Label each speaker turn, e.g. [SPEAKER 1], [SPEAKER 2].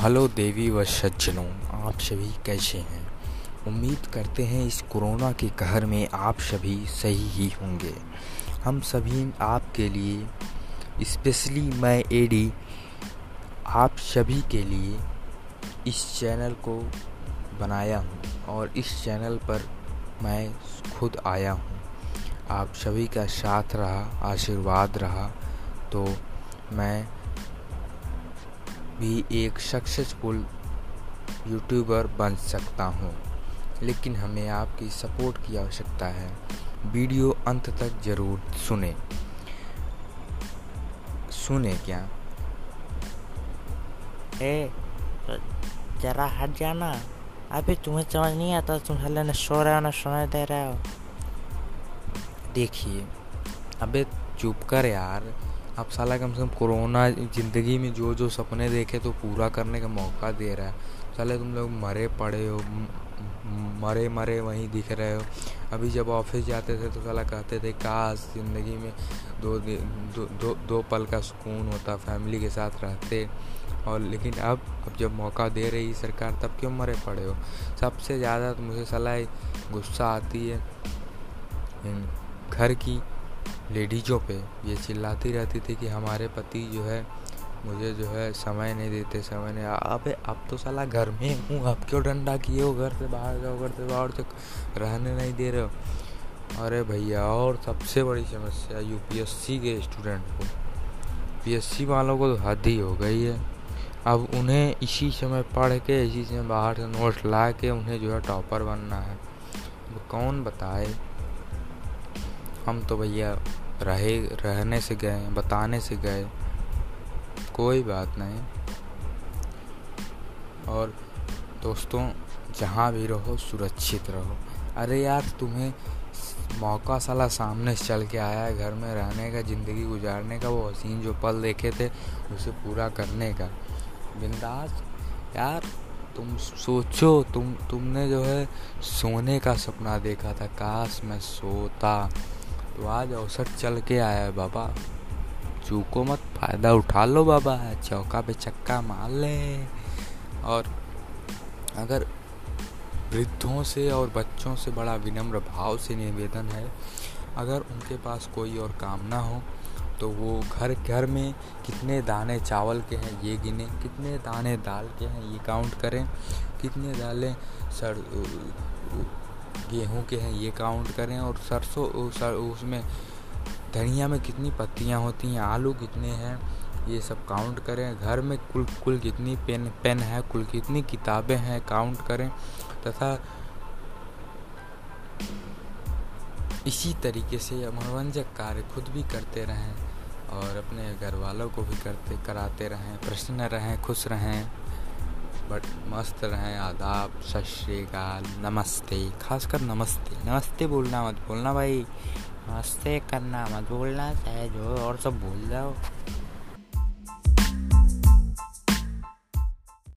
[SPEAKER 1] Hello देवी व सज्जनों, आप सभी कैसे हैं? उम्मीद करते हैं इस कोरोना के कहर में आप सभी सही ही होंगे। हम सभी आपके लिए, स्पेशली मैं एडी आप सभी के लिए इस चैनल को बनाया हूँ और इस चैनल पर मैं खुद आया हूँ। आप सभी का साथ रहा, आशीर्वाद रहा तो मैं भी एक सक्सेसफुल यूट्यूबर बन सकता हूँ लेकिन हमें आपकी सपोर्ट की आवश्यकता है। वीडियो अंत तक ज़रूर सुने। सुने क्या?
[SPEAKER 2] ए जरा हट जाना। अभी तुम्हें समझ नहीं आता तुम हल्ले न सो रहे हो न सुनाई दे रहे हो।
[SPEAKER 1] देखिए अबे चुप कर यार। अब साला कम से कम कोरोना ज़िंदगी में जो जो सपने देखे तो पूरा करने का मौका दे रहा है। साले तुम लोग मरे पड़े हो मरे मरे वहीं दिख रहे हो। अभी जब ऑफ़िस जाते थे तो साला कहते थे, काश ज़िंदगी में दो दो दो दो पल का सुकून होता, फैमिली के साथ रहते। और लेकिन अब अब जब मौका दे रही सरकार, तब क्यों मरे पड़े हो? सबसे ज़्यादा तो मुझे सलाह गुस्सा आती है घर की लेडीज़ों पे ये चिल्लाती रहती थी कि हमारे पति जो है, मुझे जो है समय नहीं देते, समय नहीं। अबे, अब तो साला घर में हूँ, अब क्यों डंडा किए हो? घर से बाहर जाओ, घर से बाहर से रहने नहीं दे रहे हो। अरे भैया, और सबसे बड़ी समस्या यूपीएससी के स्टूडेंट को। पीएससी वालों को तो हद ही हो गई है। अब उन्हें इसी समय पढ़ के, इसी समय बाहर से नोट्स ला के उन्हें जो है टॉपर बनना है। वो कौन बताए? हम तो भैया रहे, रहने से गए, बताने से गए। कोई बात नहीं। और दोस्तों, जहाँ भी रहो, सुरक्षित रहो। अरे यार, तुम्हें मौका साला सामने से चल के आया है घर में रहने का, ज़िंदगी गुजारने का, वो हसीन जो पल देखे थे, उसे पूरा करने का। बिंदास, यार, तुम सोचो, तुम, तुमने जो है सोने का सपना देखा था, काश मैं सोता। तो आज अवसर चल के आया है बाबा। चूको मत, फ़ायदा उठा लो बाबा, चौका पे चक्का मार ले। और अगर वृद्धों से और बच्चों से बड़ा विनम्र भाव से निवेदन है, अगर उनके पास कोई और काम ना हो तो वो घर घर में कितने दाने चावल के हैं ये गिने, कितने दाने दाल के हैं ये काउंट करें, कितने दालें सर गेहूँ के हैं ये काउंट करें और सरसों सर, उसमें धनिया में कितनी पत्तियाँ होती हैं आलू कितने हैं ये सब काउंट करें। घर में कुल कुल कितनी पेन पेन है कुल कितनी किताबें हैं काउंट करें। तथा इसी तरीके से मनोरंजक कार्य खुद भी करते रहें और अपने घर वालों को भी करते कराते रहें। प्रसन्न रहें खुश रहें। बट मस्त रहें, आदाब, सत श्रीकाल नमस्ते, खासकर नमस्ते। नमस्ते बोलना मत बोलना भाई,
[SPEAKER 2] नमस्ते करना मत बोलना, चाहे जो और सब भूल जाओ।